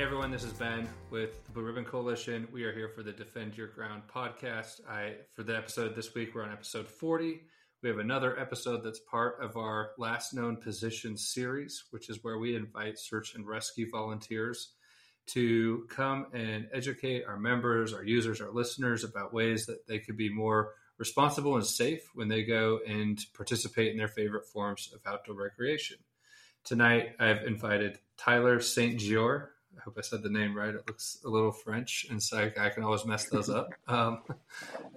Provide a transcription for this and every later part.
Hey everyone, this is Ben with the Blue Ribbon Coalition. We are here for the Defend Your Ground podcast. I for the episode this week, we're on episode 40. We have another episode that's part of our last known position series, which is where we invite search and rescue volunteers to come and educate our members, our users, our listeners about ways that they could be more responsible and safe when they go and participate in their favorite forms of outdoor recreation. Tonight, I've invited Tyler St. Jeor I hope I said the name right. It looks a little French, and so I, I can always mess those up. Um,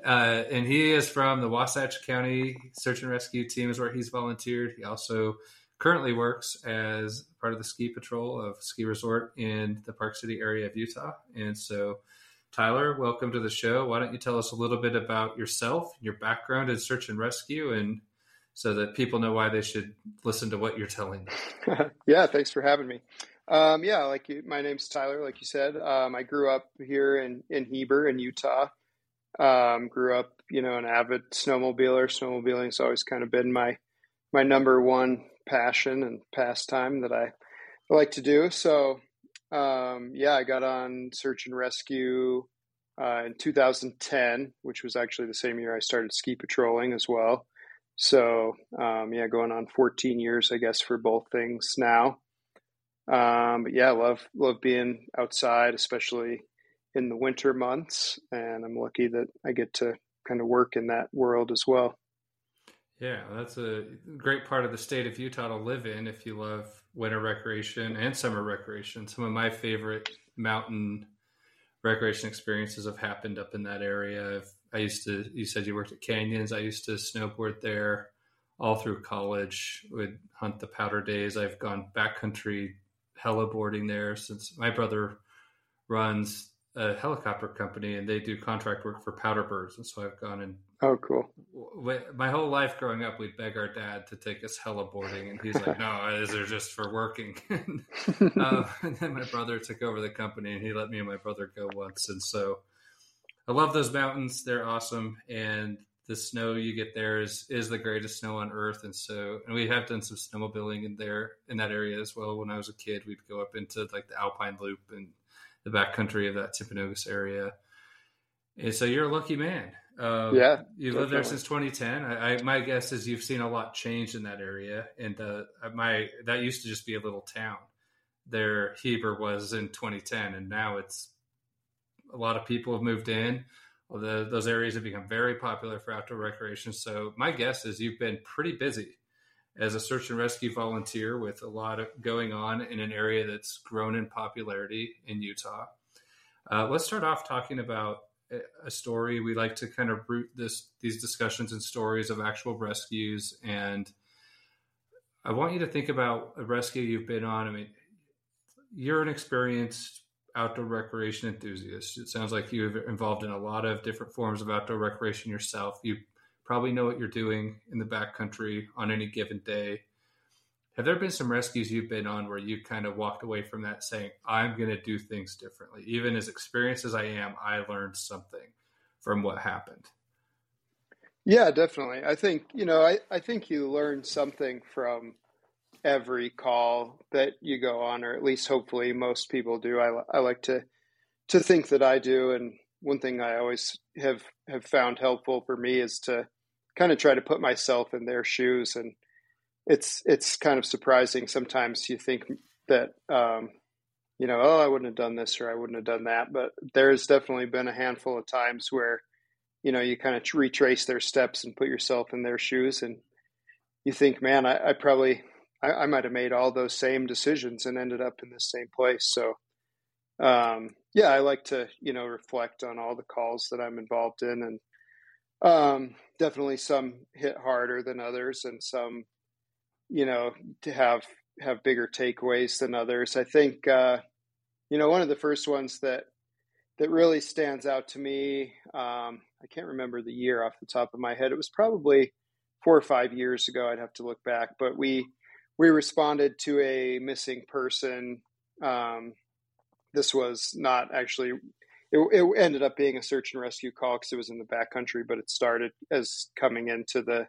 uh, and he is from the Wasatch County Search and Rescue Team, is where he's volunteered. He also currently works as part of the ski patrol of ski resort in the Park City area of Utah. And so, Tyler, welcome to the show. Why don't you tell us a little bit about yourself, your background in search and rescue, and so that people know why they should listen to what you're telling them. yeah, thanks for having me. Um, yeah, like you, my name's Tyler, like you said. Um, I grew up here in, in Heber in Utah. Um, grew up, you know, an avid snowmobiler. Snowmobiling's always kind of been my, my number one passion and pastime that I like to do. So, um, yeah, I got on search and rescue, uh, in 2010, which was actually the same year I started ski patrolling as well. So, um, yeah, going on 14 years, I guess, for both things now. Um, but yeah, love love being outside, especially in the winter months, and I'm lucky that I get to kind of work in that world as well. Yeah, that's a great part of the state of Utah to live in if you love winter recreation and summer recreation. Some of my favorite mountain recreation experiences have happened up in that area. I used to, you said you worked at canyons. I used to snowboard there all through college, would hunt the powder days. I've gone backcountry heliboarding there since my brother runs a helicopter company and they do contract work for powder birds. And so i've gone and oh cool. My whole life growing up we'd beg our dad to take us heliboarding and he's like no these are just for working. Uh, and then my brother took over the company and he let me and my brother go once. And so i love those mountains. They're awesome. And the snow you get there is is the greatest snow on earth. And so and we have done some snowmobiling in there in that area as well. When i was a kid we'd go up into like the alpine loop and the backcountry of that timpanogos area. And so you're a lucky man. Um, yeah you've lived there since 2010 I, I, my guess is you've seen a lot change in that area. And uh, my that used to just be a little town. There heber was in 2010 and now it's a lot of people have moved in the, those areas have become very popular for outdoor recreation. So my guess is you've been pretty busy as a search and rescue volunteer with a lot of going on in an area that's grown in popularity in Utah. Uh, let's start off talking about a story. We like to kind of root this these discussions and stories of actual rescues, and I want you to think about a rescue you've been on. I mean, you're an experienced outdoor recreation enthusiast. It sounds like you're involved in a lot of different forms of outdoor recreation yourself. You probably know what you're doing in the backcountry on any given day. Have there been some rescues you've been on where you kind of walked away from that saying, I'm going to do things differently? Even as experienced as I am, I learned something from what happened. Yeah, definitely. I think, you know, I, I think you learn something from every call that you go on, or at least hopefully most people do. I, I like to to think that I do, and one thing I always have have found helpful for me is to kind of try to put myself in their shoes, and it's it's kind of surprising sometimes. You think that um, you know, oh, I wouldn't have done this or I wouldn't have done that, but there's definitely been a handful of times where you know you kind of retrace their steps and put yourself in their shoes and you think man I, I probably I, I might have made all those same decisions and ended up in the same place. So, um, yeah, I like to, you know, reflect on all the calls that I'm involved in and, um, definitely some hit harder than others and some, you know, to have, have bigger takeaways than others. I think, uh, you know, one of the first ones that, that really stands out to me, um, I can't remember the year off the top of my head. It was probably four or five years ago. I'd have to look back, but we, we responded to a missing person. Um, this was not actually. It, it, ended up being a search and rescue call because it was in the backcountry, but it started as coming into the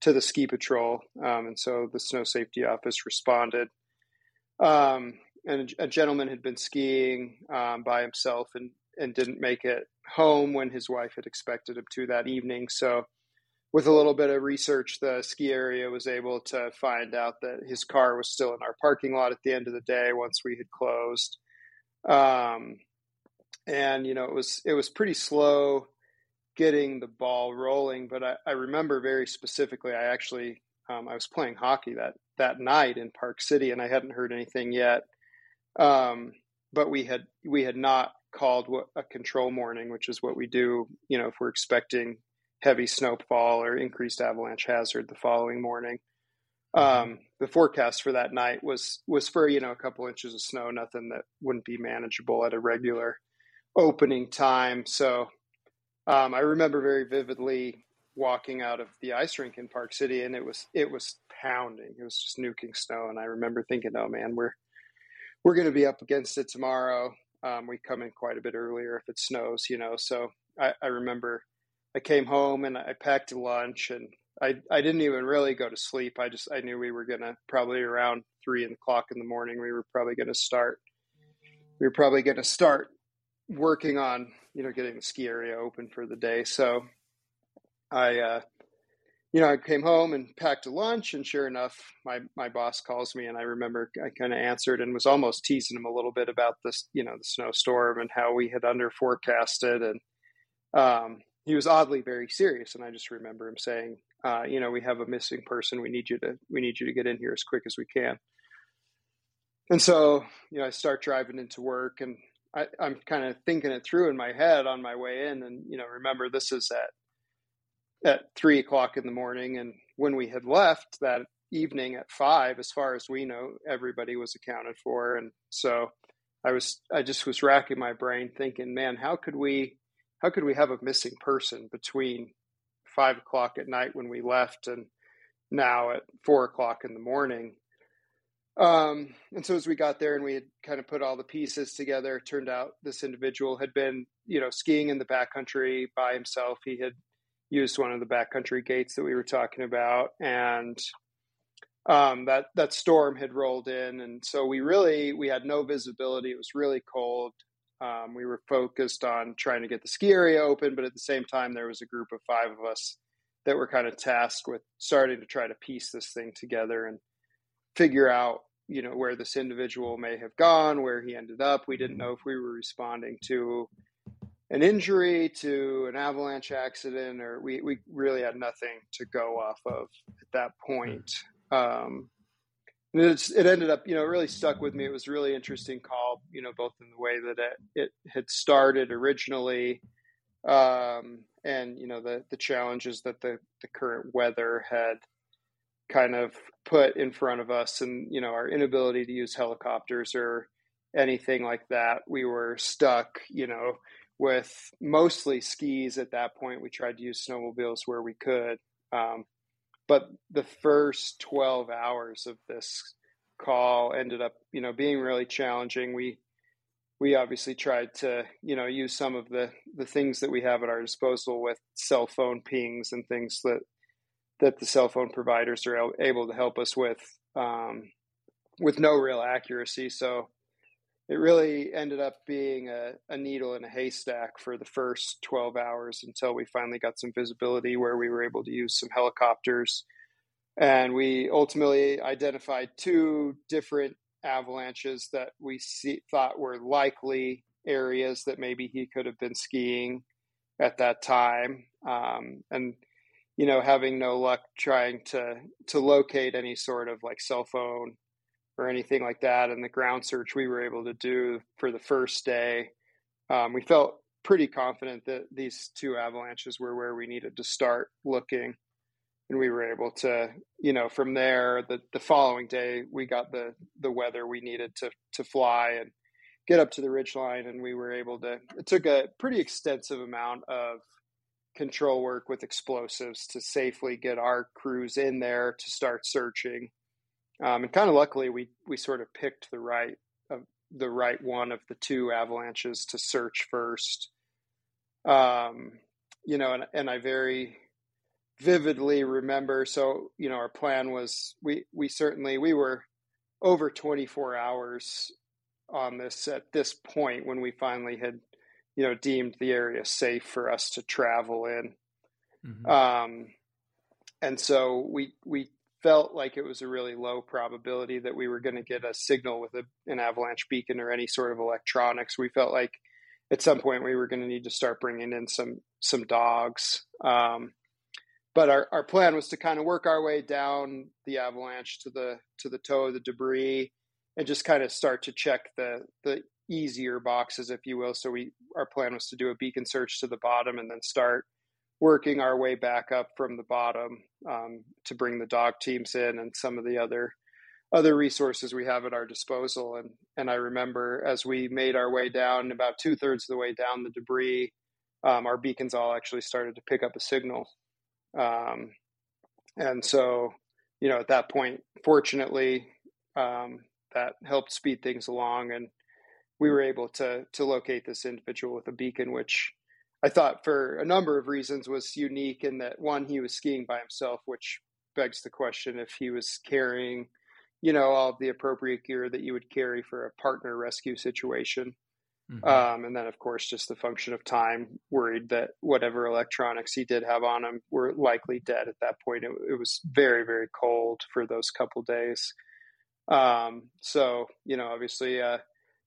to the ski patrol, um, and so the snow safety office responded. Um, and a, gentleman had been skiing um, by himself and and didn't make it home when his wife had expected him to that evening. So, with a little bit of research, the ski area was able to find out that his car was still in our parking lot at the end of the day once we had closed. Um, and you know, it was it was pretty slow getting the ball rolling. But I, I remember very specifically, I actually um, I was playing hockey that that night in Park City, and I hadn't heard anything yet. Um, but we had we had not called a control morning, which is what we do. You know, if we're expecting heavy snowfall or increased avalanche hazard the following morning. Mm-hmm. Um, the forecast for that night was was for you know a couple inches of snow, nothing that wouldn't be manageable at a regular opening time. So um, I remember very vividly walking out of the ice rink in Park City, and it was it was pounding. It was just nuking snow, and I remember thinking, "Oh man, we're we're going to be up against it tomorrow." Um, we come in quite a bit earlier if it snows, you know. So I, I remember I came home and I packed lunch, and I I didn't even really go to sleep. I just I knew we were to probably around three o'clock in the morning. We were probably to start. We were probably to start working on you know getting the ski area open for the day. So I, uh, you know, I came home and packed a lunch, and sure enough, my my boss calls me, and I remember I kind of answered and was almost teasing him a little bit about this, you know, the snowstorm and how we had under forecasted, and um, he was oddly very serious, and I just remember him saying, uh, you know, we have a missing person. We need you to we need you to get in here as quick as we can. And so, you know, I start driving into work, and I, I'm kind of thinking it through in my head on my way in, and you know, remember this is at at three o'clock in the morning. And when we had left that evening at five, as far as we know, everybody was accounted for. And so I was, I just was racking my brain thinking, man, how could we, how could we have a missing person between five o'clock at night when we left and now at four o'clock in the morning? Um, and so as we got there and we had kind of put all the pieces together, it turned out this individual had been, you know, skiing in the backcountry by himself. He had used one of the backcountry gates that we were talking about, and um, that that storm had rolled in, and so we really we had no visibility. It was really cold. Um, we were focused on trying to get the ski area open, but at the same time, there was a group of five of us that were kind of tasked with starting to try to piece this thing together and figure out you know where this individual may have gone where he ended up we didn't know if we were responding to an injury to an avalanche accident, or we, we really had nothing to go off of at that point. Um, it ended up, you know, it really stuck with me. It was a really interesting call, you know, both in the way that it, it had started originally, um, and you know the the challenges that the the current weather had kind of put in front of us, and you know our inability to use helicopters or anything like that. We were stuck, you know, with mostly skis at that point. We tried to use snowmobiles where we could. Um, but the first 12 hours of this call ended up, you know, being really challenging. We, we obviously tried to, you know, use some of the, the things that we have at our disposal with cell phone pings and things that, that the cell phone providers are able to help us with, um, with no real accuracy. So, it really ended up being a, a, needle in a haystack for the first 12 hours until we finally got some visibility where we were able to use some helicopters. And we ultimately identified two different avalanches that we see, thought were likely areas that maybe he could have been skiing at that time. Um, and you know, having no luck trying to to locate any sort of like cell phone or anything like that. And the ground search we were able to do for the first day, um, we felt pretty confident that these two avalanches were where we needed to start looking. And we were able to, you know, from there, the, the following day, we got the, the weather we needed to, to fly and get up to the ridge line. And we were able to, it took a pretty extensive amount of control work with explosives to safely get our crews in there to start searching um, and kind of luckily, we we sort of picked the right of the right one of the two avalanches to search first. Um, you know, and and I very vividly remember. So you know, our plan was we we certainly we were over 24 hours on this at this point when we finally had, you know, deemed the area safe for us to travel in. Mm-hmm. Um, and so we we felt like it was a really low probability that we were going to get a signal with a, an avalanche beacon or any sort of electronics. We felt like at some point we were going to need to start bringing in some some dogs. Um, but our, our plan was to kind of work our way down the avalanche to the to the toe of the debris and just kind of start to check the the easier boxes if you will so we our plan was to do a beacon search to the bottom and then start working our way back up from the bottom um, to bring the dog teams in and some of the other other resources we have at our disposal. And and I remember as we made our way down about two thirds of the way down the debris um, our beacons all actually started to pick up a signal. Um, and so, you know, at that point, fortunately, um, that helped speed things along, and we were able to to locate this individual with a beacon, which I thought, for a number of reasons, was unique in that one, he was skiing by himself, which begs the question if he was carrying, you know, all of the appropriate gear that you would carry for a partner rescue situation. Mm-hmm. Um, and then, of course, just the function of time, worried that whatever electronics he did have on him were likely dead at that point. It, it was very, very cold for those couple days. Um, so, you know, obviously, uh,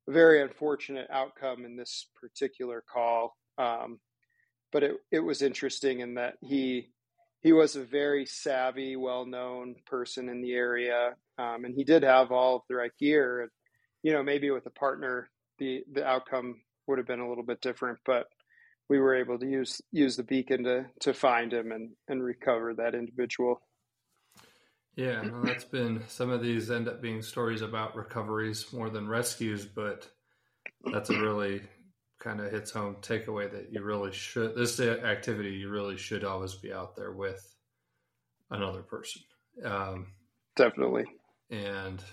a very unfortunate outcome in this particular call. Um, but it, it was interesting in that he he was a very savvy, well known person in the area, um, and he did have all of the right gear. You know, maybe with a partner the the outcome would have been a little bit different, but we were able to use use the beacon to to find him and and recover that individual. Yeah, well, that's been some of these end up being stories about recoveries more than rescues, but that's a really kind of hits home takeaway that you really should this activity you really should always be out there with another person. Um, Definitely. And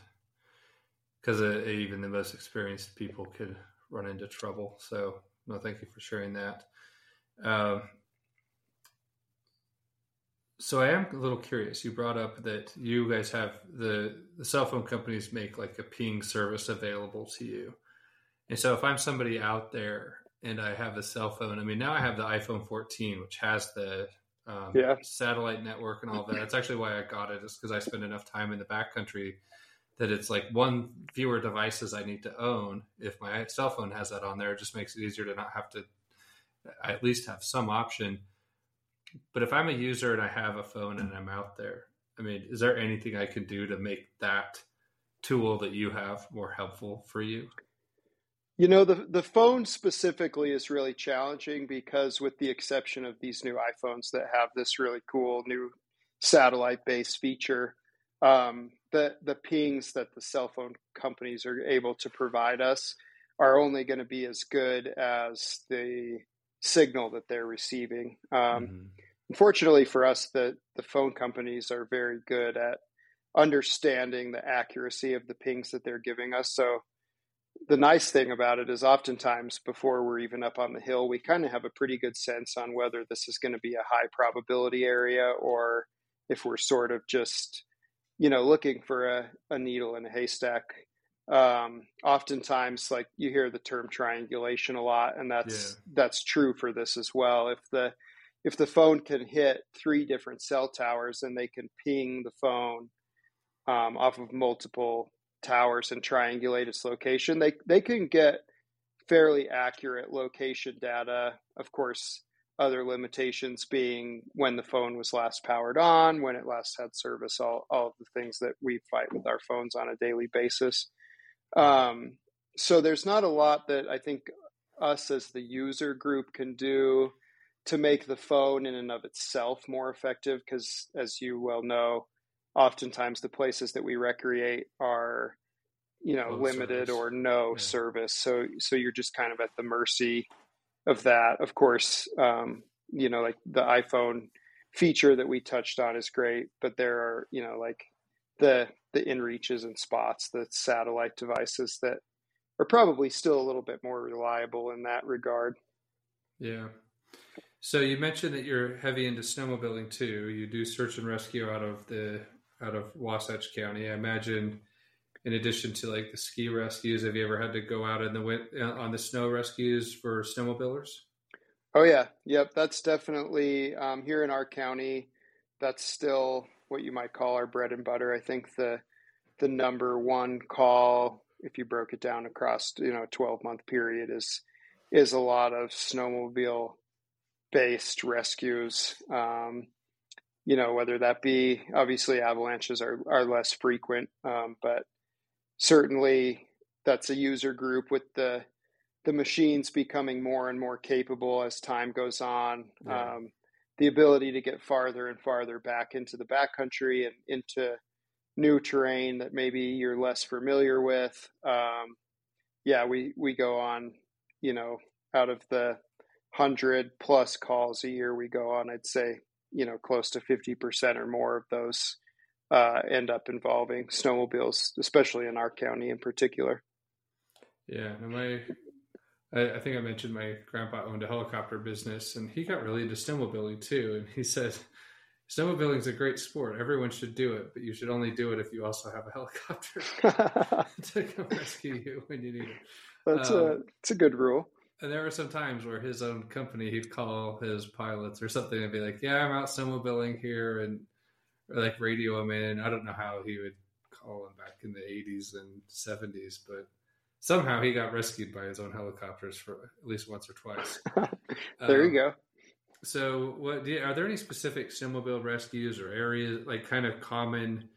because even the most experienced people could run into trouble. So, no, thank you for sharing that. Uh, so I am a little curious. You brought up that you guys have the the cell phone companies make like a ping service available to you. And so if I'm somebody out there and I have a cell phone, I mean now I have the iPhone 14, which has the um, yeah. satellite network and all that. That's actually why I got it, is because I spend enough time in the backcountry that it's like one fewer devices I need to own. If my cell phone has that on there, it just makes it easier to not have to at least have some option. But if I'm a user and I have a phone and I'm out there, I mean, is there anything I can do to make that tool that you have more helpful for you? You know, the the phone specifically is really challenging because with the exception of these new iPhones that have this really cool new satellite based feature, um, the the pings that the cell phone companies are able to provide us are only going to be as good as the signal that they're receiving. Um, mm-hmm. Unfortunately for us, the the phone companies are very good at understanding the accuracy of the pings that they're giving us. So the nice thing about it is oftentimes before we're even up on the hill, we kind of have a pretty good sense on whether this is going to be a high probability area or if we're sort of just you know, looking for a, a needle in a haystack. Um, oftentimes, like you hear the term triangulation a lot, and that's yeah. that's true for this as well. If the if the phone can hit three different cell towers, then they can ping the phone um, off of multiple towers and triangulate its location. They they can get fairly accurate location data. Of course, other limitations being when the phone was last powered on, when it last had service, all, all of the things that we fight with our phones on a daily basis. Um, so there's not a lot that I think us as the user group can do to make the phone in and of itself more effective because as you well know oftentimes the places that we recreate are you know limited service. or no yeah. service so so you're just kind of at the mercy of that. Of course, um, you know, like the iPhone feature that we touched on is great, but there are, you know, like the the inReaches and spots, the satellite devices that are probably still a little bit more reliable in that regard. Yeah. So you mentioned that you're heavy into snowmobiling too. You do search and rescue out of the out of Wasatch County. I imagine in addition to like the ski rescues, have you ever had to go out in the uh, on the snow rescues for snowmobilers? Oh yeah, yep. That's definitely um, here in our county. That's still what you might call our bread and butter. I think the the number one call, if you broke it down across you know a twelve month period, is is a lot of snowmobile based rescues. Um, you know, whether that be obviously avalanches are, are less frequent, um, but certainly that's a user group with the the machines becoming more and more capable as time goes on. Yeah. Um, the ability to get farther and farther back into the backcountry and into new terrain that maybe you're less familiar with. Um, yeah, we we go on, you know, out of the hundred plus calls a year we go on, I'd say, you know, close to fifty percent or more of those uh, end up involving snowmobiles, especially in our county in particular. Yeah, and my, I, I, think I mentioned my grandpa owned a helicopter business, and he got really into snowmobiling too. And he said, snowmobiling is a great sport. Everyone should do it, but you should only do it if you also have a helicopter to come rescue you when you need it. That's um, a it's a good rule. And there were some times where his own company, he'd call his pilots or something and be like, "Yeah, I'm out snowmobiling here," and or like radio him in. I don't know how he would call him back in the 80s and 70s, but somehow he got rescued by his own helicopters for at least once or twice. there um, you go. So, what you, are there any specific snowmobile rescues or areas like kind of common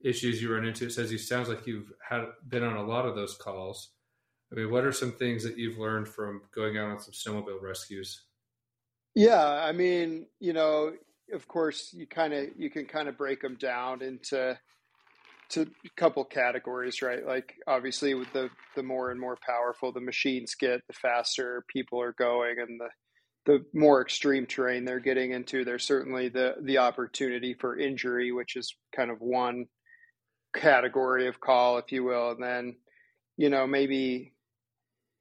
issues you run into? It says you sounds like you've had been on a lot of those calls. I mean, what are some things that you've learned from going out on some snowmobile rescues? Yeah, I mean, you know, of course, you kind of you can kind of break them down into to a couple categories, right? Like obviously, with the the more and more powerful the machines get, the faster people are going, and the the more extreme terrain they're getting into, there's certainly the the opportunity for injury, which is kind of one category of call, if you will, and then you know maybe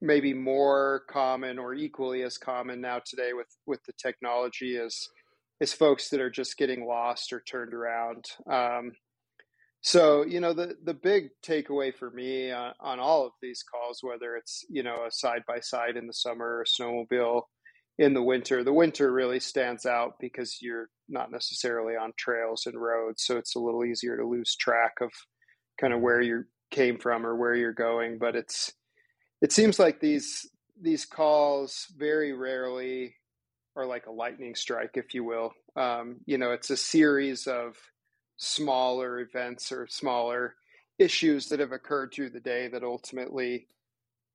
maybe more common or equally as common now today with with the technology is is folks that are just getting lost or turned around. Um, so you know the the big takeaway for me on, on all of these calls, whether it's you know a side by side in the summer, or snowmobile in the winter, the winter really stands out because you're not necessarily on trails and roads, so it's a little easier to lose track of kind of where you came from or where you're going. But it's it seems like these these calls very rarely are like a lightning strike, if you will. Um, you know, it's a series of smaller events or smaller issues that have occurred through the day that ultimately,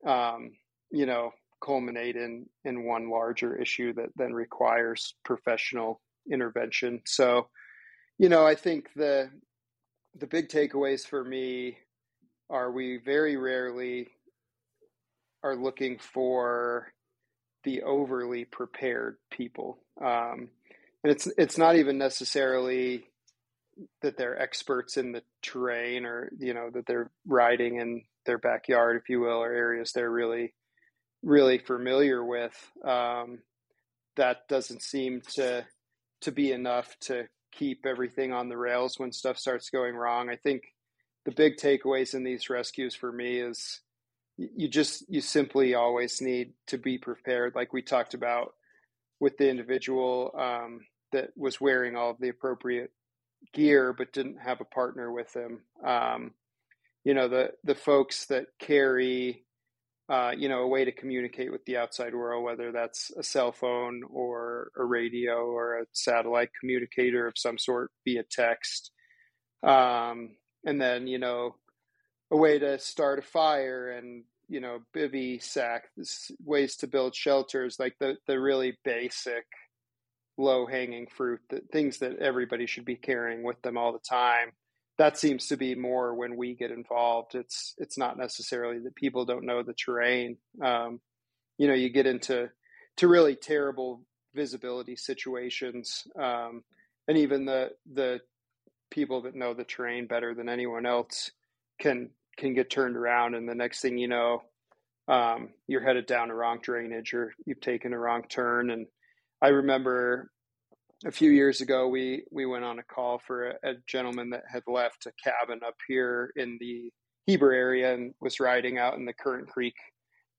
um, you know, culminate in in one larger issue that then requires professional intervention. So, you know, I think the the big takeaways for me are we very rarely are looking for the overly prepared people. Um, and it's it's not even necessarily that they're experts in the terrain or you know that they're riding in their backyard, if you will, or areas they're really really familiar with. Um, that doesn't seem to to be enough to keep everything on the rails when stuff starts going wrong. I think the big takeaways in these rescues for me is you just you simply always need to be prepared like we talked about with the individual um, that was wearing all of the appropriate gear but didn't have a partner with them. Um, you know the the folks that carry uh, you know a way to communicate with the outside world whether that's a cell phone or a radio or a satellite communicator of some sort via text um, and then you know a way to start a fire and you know bivy sack ways to build shelters like the the really basic low hanging fruit the things that everybody should be carrying with them all the time. That seems to be more when we get involved. It's it's not necessarily that people don't know the terrain. Um, you know you get into to really terrible visibility situations um, and even the the people that know the terrain better than anyone else can can get turned around, and the next thing you know, um, you're headed down a wrong drainage or you've taken a wrong turn. And I remember a few years ago, we we went on a call for a, a gentleman that had left a cabin up here in the Heber area and was riding out in the Currant Creek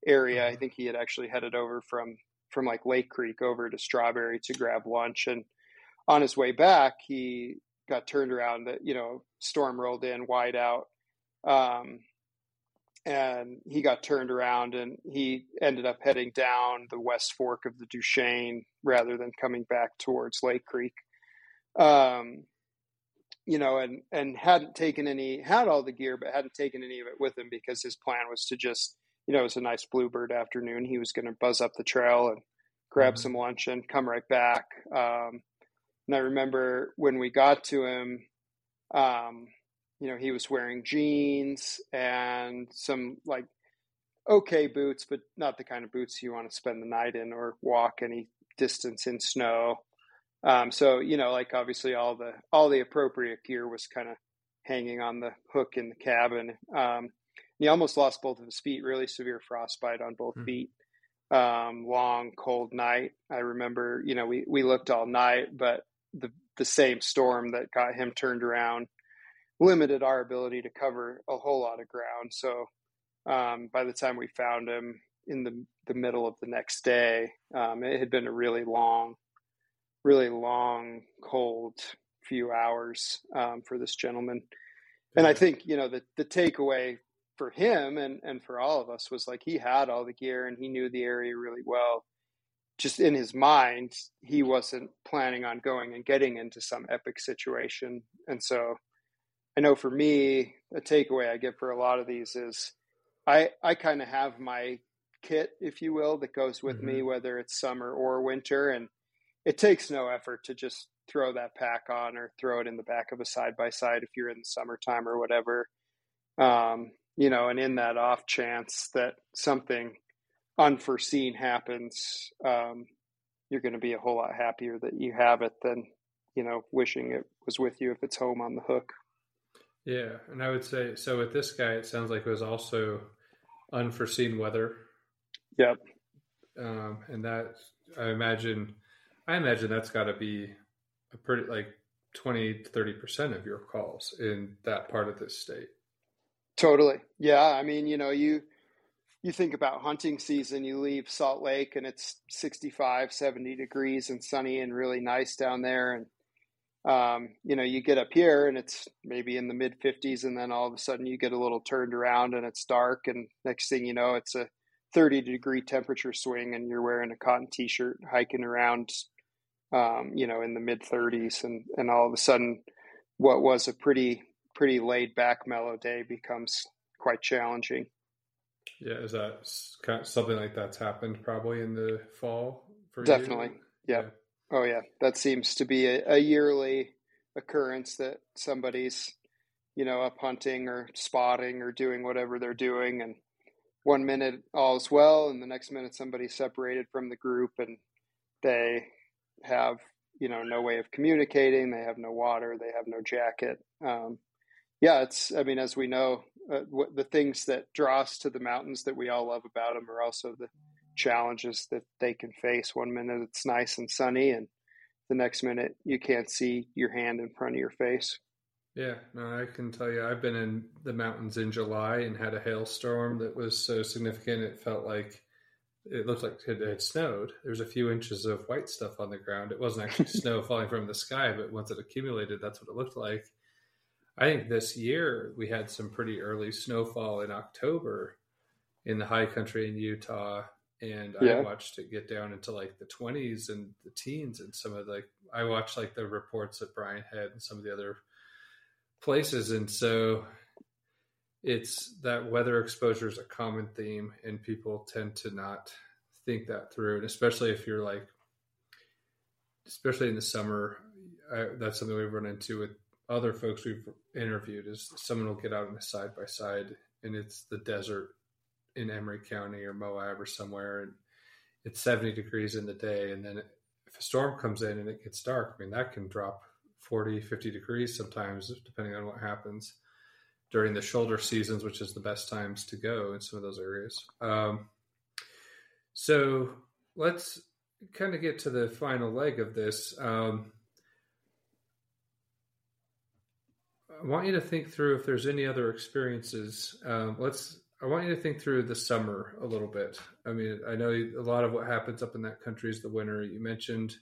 area. I think he had actually headed over from from like Lake Creek over to Strawberry to grab lunch, and on his way back, he got turned around. That you know, storm rolled in wide out, um, and he got turned around, and he ended up heading down the west fork of the Duchesne rather than coming back towards Lake Creek. Um, you know, and and hadn't taken any had all the gear, but hadn't taken any of it with him because his plan was to just, you know, it was a nice bluebird afternoon. He was going to buzz up the trail and grab mm-hmm. some lunch and come right back. Um, and I remember when we got to him, um, you know, he was wearing jeans and some like okay boots, but not the kind of boots you want to spend the night in or walk any distance in snow. Um, so you know, like obviously all the all the appropriate gear was kind of hanging on the hook in the cabin. Um, he almost lost both of his feet. Really severe frostbite on both mm. feet. Um, long cold night. I remember, you know, we we looked all night, but the the same storm that got him turned around limited our ability to cover a whole lot of ground. So um, by the time we found him in the the middle of the next day, um, it had been a really long really long, cold few hours um, for this gentleman. And I think, you know, the, the takeaway for him and, and for all of us was like he had all the gear and he knew the area really well. Just in his mind, he wasn't planning on going and getting into some epic situation. And so I know for me, a takeaway I get for a lot of these is I, I kind of have my kit, if you will, that goes with mm-hmm. me, whether it's summer or winter. And it takes no effort to just throw that pack on or throw it in the back of a side by side if you're in the summertime or whatever. Um, you know, and in that off chance that something unforeseen happens, um, you're going to be a whole lot happier that you have it than, you know, wishing it was with you if it's home on the hook. Yeah. And I would say, so with this guy, it sounds like it was also unforeseen weather. Yep. Um, and that, I imagine, I imagine that's got to be a pretty like 20 to 30% of your calls in that part of the state. Totally. Yeah. I mean, you know, you, you think about hunting season, you leave Salt Lake and it's 65, 70 degrees and sunny and really nice down there. And, um, you know, you get up here and it's maybe in the mid 50s, and then all of a sudden you get a little turned around and it's dark. And next thing you know, it's a 30 degree temperature swing and you're wearing a cotton t shirt hiking around um, you know, in the mid 30s, and and all of a sudden, what was a pretty pretty laid back mellow day becomes quite challenging. Yeah, is that something like that's happened probably in the fall for Definitely. Yeah. yeah. Oh yeah, that seems to be a, a yearly occurrence that somebody's you know up hunting or spotting or doing whatever they're doing and one minute all's well and the next minute somebody's separated from the group and they have you know no way of communicating they have no water they have no jacket. Um, yeah it's i mean as we know uh, what, the things that draw us to the mountains that we all love about them are also the challenges that they can face one minute it's nice and sunny and the next minute you can't see your hand in front of your face yeah no i can tell you i've been in the mountains in july and had a hailstorm that was so significant it felt like it looked like it had snowed. There was a few inches of white stuff on the ground. It wasn't actually snow falling from the sky, but once it accumulated, that's what it looked like. I think this year we had some pretty early snowfall in October in the high country in Utah, and yeah. I watched it get down into like the 20s and the teens, and some of the I watched like the reports that Brian Head and some of the other places, and so it's that weather exposure is a common theme and people tend to not think that through and especially if you're like especially in the summer I, that's something we've run into with other folks we've interviewed is someone will get out in a side by side and it's the desert in Emery County or Moab or somewhere and it's 70 degrees in the day and then if a storm comes in and it gets dark I mean that can drop 40 50 degrees sometimes depending on what happens during the shoulder seasons, which is the best times to go in some of those areas. Um, so let's kind of get to the final leg of this. Um, I want you to think through if there's any other experiences. Um, let's. I want you to think through the summer a little bit. I mean, I know a lot of what happens up in that country is the winter. You mentioned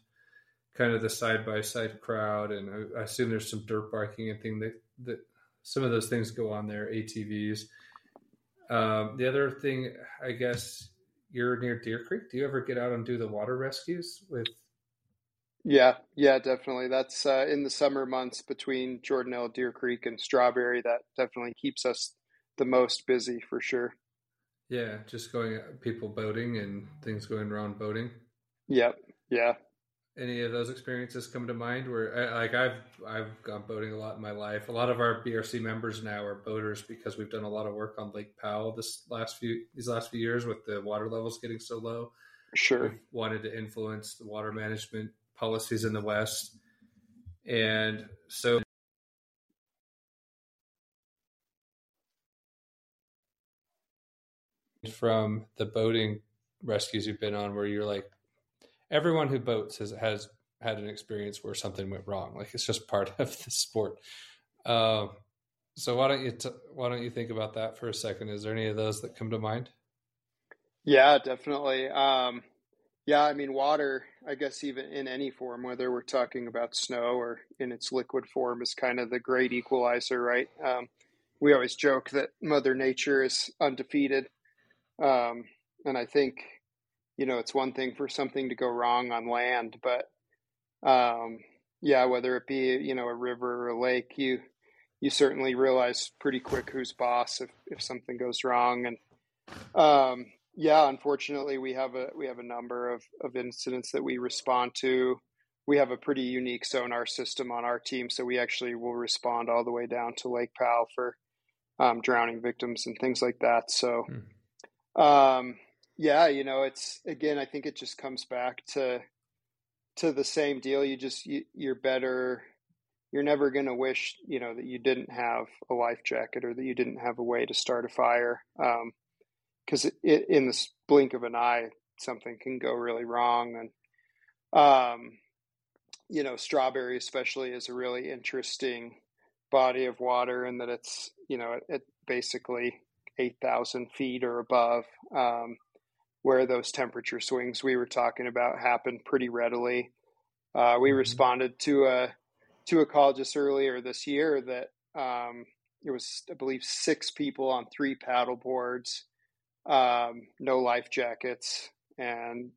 kind of the side by side crowd, and I, assume there's some dirt biking and thing that that some of those things go on there. ATVs. Um, the other thing, I guess, you're near Deer Creek. Do you ever get out and do the water rescues with yeah, yeah, definitely. That's uh, in the summer months between Jordanelle, Deer Creek, and Strawberry. That definitely keeps us the most busy for sure. Yeah, just going people boating and things going around boating. Yep. Yeah. Any of those experiences come to mind? Where like I've I've gone boating a lot in my life. A lot of our BRC members now are boaters because we've done a lot of work on Lake Powell this last few these last few years with the water levels getting so low. Sure. We've wanted to influence the water management policies in the West. And so from the boating rescues you've been on where you're like everyone who boats has has had an experience where something went wrong. Like it's just part of the sport. Um, so why don't you t- why don't you think about that for a second? Is there any of those that come to mind? Yeah definitely. Um, yeah, I mean, water, I guess, even in any form, whether we're talking about snow or in its liquid form, is kind of the great equalizer, right? Um, we always joke that Mother Nature is undefeated. Um, and I think, you know, it's one thing for something to go wrong on land, but um, yeah, whether it be, you know, a river or a lake, you, you certainly realize pretty quick who's boss if, if something goes wrong. And, um, yeah, unfortunately, we have a we have a number of of incidents that we respond to. We have a pretty unique sonar system on our team, so we actually will respond all the way down to Lake Powell for um, drowning victims and things like that. So, hmm. Um, yeah, you know, it's again, I think it just comes back to to the same deal. You just you, you're better. You're never going to wish, you know, that you didn't have a life jacket or that you didn't have a way to start a fire. Um, because it in the blink of an eye, something can go really wrong. And, um, you know, strawberry especially is a really interesting body of water in that it's, you know, it basically 8,000 feet or above, um, where those temperature swings we were talking about happen pretty readily. Uh, we mm-hmm. responded to a to a call just earlier this year that um, it was, I believe, six people on three paddle boards um, no life jackets, and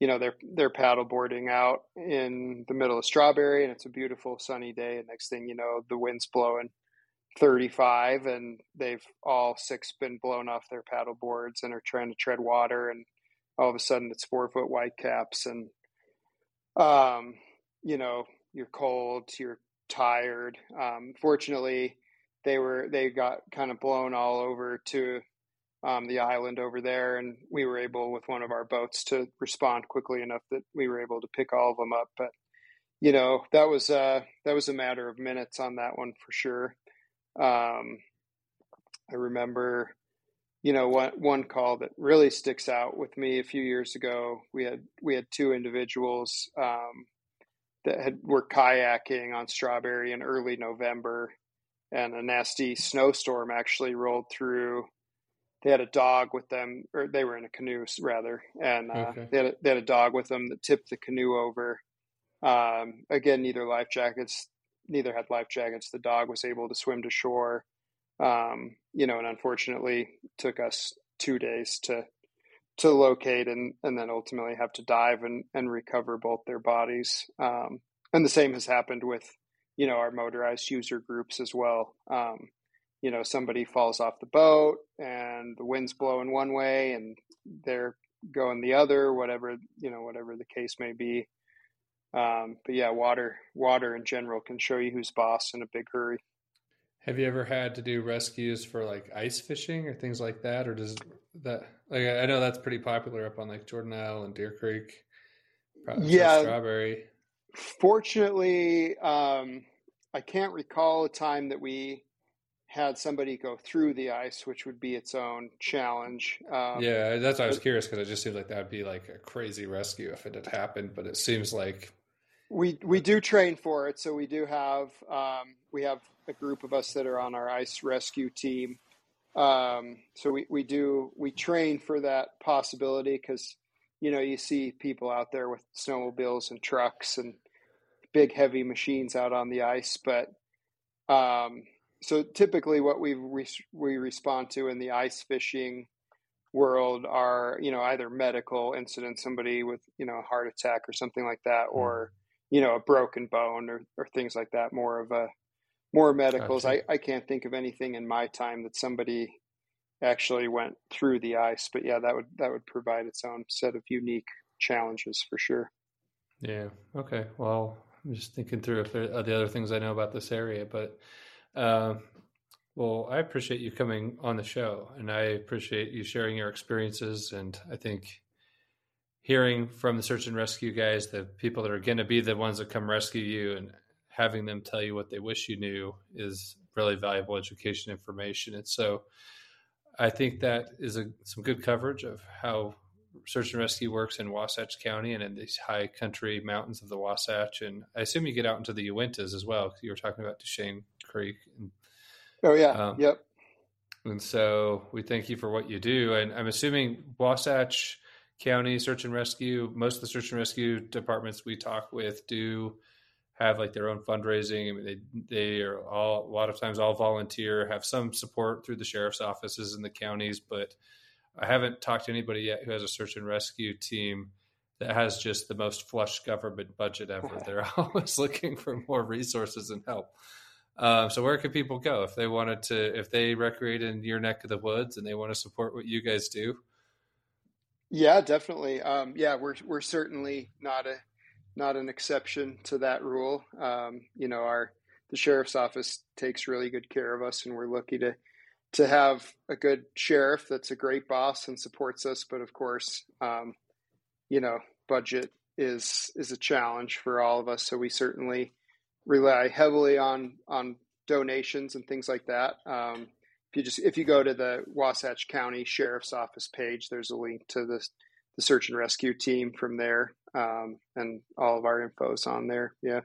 you know they're they're paddle boarding out in the middle of Strawberry, and it's a beautiful sunny day. And next thing you know, the wind's blowing 35, and they've all six been blown off their paddle boards and are trying to tread water, and all of a sudden it's four foot white caps, and um, you know you're cold, you're tired. Um, fortunately, they were they got kind of blown all over to um, the island over there, and we were able with one of our boats to respond quickly enough that we were able to pick all of them up. But you know that was uh, that was a matter of minutes on that one for sure. Um, I remember, you know, one one call that really sticks out with me a few years ago. We had we had two individuals um, that had were kayaking on Strawberry in early November, and a nasty snowstorm actually rolled through they had a dog with them, or they were in a canoe rather, and uh, okay. they had a, they had a dog with them that tipped the canoe over. Um, again, neither life jackets, neither had life jackets. The dog was able to swim to shore, um, you know, and unfortunately took us two days to to locate and and then ultimately have to dive and and recover both their bodies. Um, and the same has happened with you know our motorized user groups as well. Um, you know somebody falls off the boat and the wind's blowing one way and they're going the other whatever you know whatever the case may be um, but yeah water water in general can show you who's boss in a big hurry have you ever had to do rescues for like ice fishing or things like that or does that like i know that's pretty popular up on like jordanelle and deer creek yeah strawberry fortunately um, i can't recall a time that we had somebody go through the ice, which would be its own challenge. Um, yeah, that's why I was curious because it just seems like that would be like a crazy rescue if it had happened. But it seems like we we do train for it, so we do have um, we have a group of us that are on our ice rescue team. Um, so we, we do we train for that possibility because you know you see people out there with snowmobiles and trucks and big heavy machines out on the ice, but um, so typically what we re- we respond to in the ice fishing world are you know either medical incidents, somebody with you know a heart attack or something like that, mm. or you know a broken bone or, or things like that. More of a more medicals. Gotcha. I, I can't think of anything in my time that somebody actually went through the ice, but yeah, that would that would provide its own set of unique challenges for sure. Yeah. Okay. Well, I'm just thinking through if there are the other things I know about this area, but uh, well, I appreciate you coming on the show, and I appreciate you sharing your experiences. And I think hearing from the search and rescue guys, the people that are going to be the ones that come rescue you, and having them tell you what they wish you knew is really valuable education information. And so, I think that is a, some good coverage of how search and rescue works in Wasatch County and in these high country mountains of the Wasatch. And I assume you get out into the Uintas as well. You were talking about Duchesne Creek and Oh yeah. Um, yep. And so we thank you for what you do. And I'm assuming Wasatch County Search and Rescue, most of the search and rescue departments we talk with do have like their own fundraising. I mean, they they are all a lot of times all volunteer, have some support through the sheriff's offices in the counties, but I haven't talked to anybody yet who has a search and rescue team that has just the most flush government budget ever. They're always looking for more resources and help. Um, so where can people go if they wanted to, if they recreate in your neck of the woods and they want to support what you guys do? Yeah, definitely. Um, yeah, we're we're certainly not a not an exception to that rule. Um, you know, our the sheriff's office takes really good care of us, and we're lucky to to have a good sheriff that's a great boss and supports us. But of course, um, you know, budget is is a challenge for all of us. So we certainly rely heavily on on donations and things like that. Um, if you just if you go to the Wasatch County Sheriff's Office page, there's a link to the the search and rescue team from there, um, and all of our info is on there. Yeah.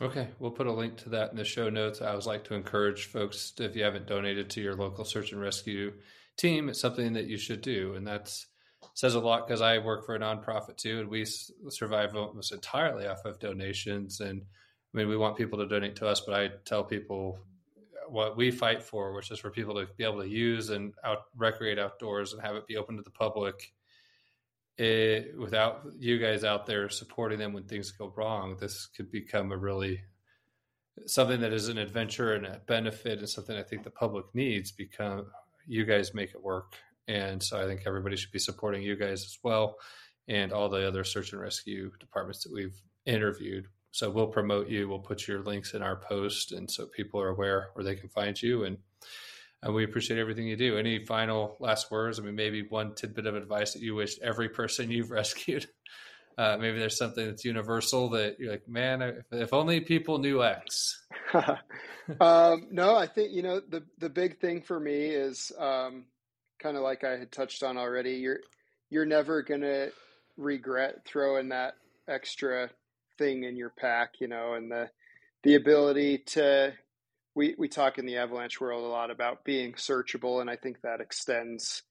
Okay, we'll put a link to that in the show notes. I always like to encourage folks if you haven't donated to your local search and rescue team, it's something that you should do, and that's says a lot because I work for a nonprofit too, and we survive almost entirely off of donations and I mean, we want people to donate to us, but I tell people what we fight for, which is for people to be able to use and out recreate outdoors and have it be open to the public. It, without you guys out there supporting them when things go wrong, this could become a really something that is an adventure and a benefit and something I think the public needs because you guys make it work. And so I think everybody should be supporting you guys as well and all the other search and rescue departments that we've interviewed so we'll promote you. We'll put your links in our post, and so people are aware where they can find you. And, and we appreciate everything you do. Any final last words? I mean, maybe one tidbit of advice that you wish every person you've rescued. Uh, maybe there's something that's universal that you're like, man, if, if only people knew X. um, no, I think you know the the big thing for me is um, kind of like I had touched on already. You're you're never gonna regret throwing that extra thing in your pack, you know, and the the ability to we we talk in the avalanche world a lot about being searchable, and I think that extends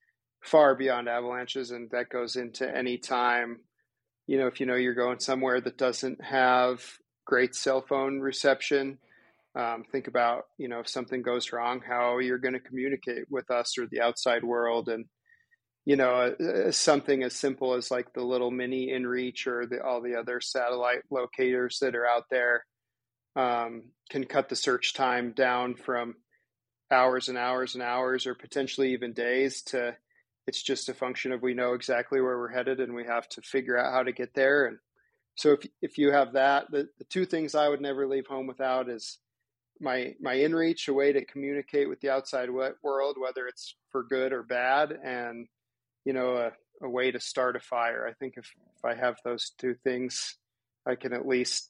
far beyond avalanches, and that goes into any time. You know, if you know you're going somewhere that doesn't have great cell phone reception, um, think about you know if something goes wrong, how you're going to communicate with us or the outside world, and you know, uh, something as simple as like the little mini inReach or the, all the other satellite locators that are out there um, can cut the search time down from hours and hours and hours or potentially even days to it's just a function of we know exactly where we're headed and we have to figure out how to get there. And so if if you have that the, the two things i would never leave home without is my my inReach a way to communicate with the outside world whether it's for good or bad and you know, a, a way to start a fire. I think if, if I have those two things, I can at least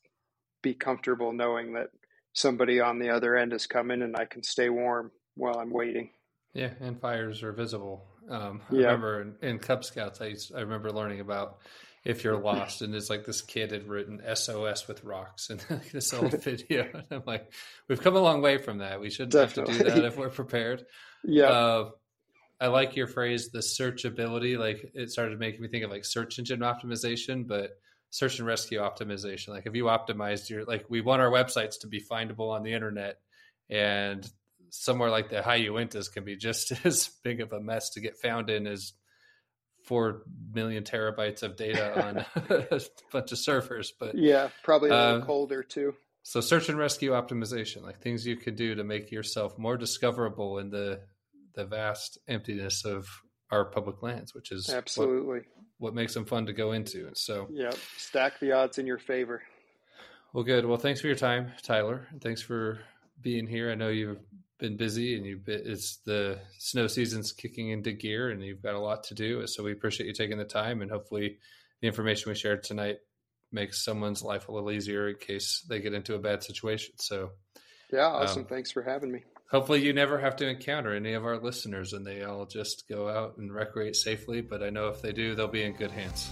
be comfortable knowing that somebody on the other end is coming and I can stay warm while I'm waiting. Yeah, and fires are visible. Um, I yeah. remember in, in, Cub Scouts, I, used, I remember learning about if you're lost. And it's like this kid had written SOS with rocks and this old video. And I'm like, we've come a long way from that. We shouldn't Definitely. have to do that if we're prepared. Yeah. Uh, I like your phrase, the searchability. Like it started making me think of like search engine optimization, but search and rescue optimization. Like if you optimized your, like we want our websites to be findable on the internet and somewhere like the high Uintas can be just as big of a mess to get found in as four million terabytes of data on a bunch of servers. But yeah, probably a little uh, colder too. So search and rescue optimization, like things you could do to make yourself more discoverable in the the vast emptiness of our public lands, which is absolutely what, what makes them fun to go into. And so, yeah, stack the odds in your favor. Well, good. Well, thanks for your time, Tyler. Thanks for being here. I know you've been busy and you've been, it's the snow season's kicking into gear and you've got a lot to do. So we appreciate you taking the time and hopefully the information we shared tonight makes someone's life a little easier in case they get into a bad situation. So yeah, awesome. Um, Thanks for having me. Hopefully you never have to encounter any of our listeners and they all just go out and recreate safely. But I know if they do, they'll be in good hands.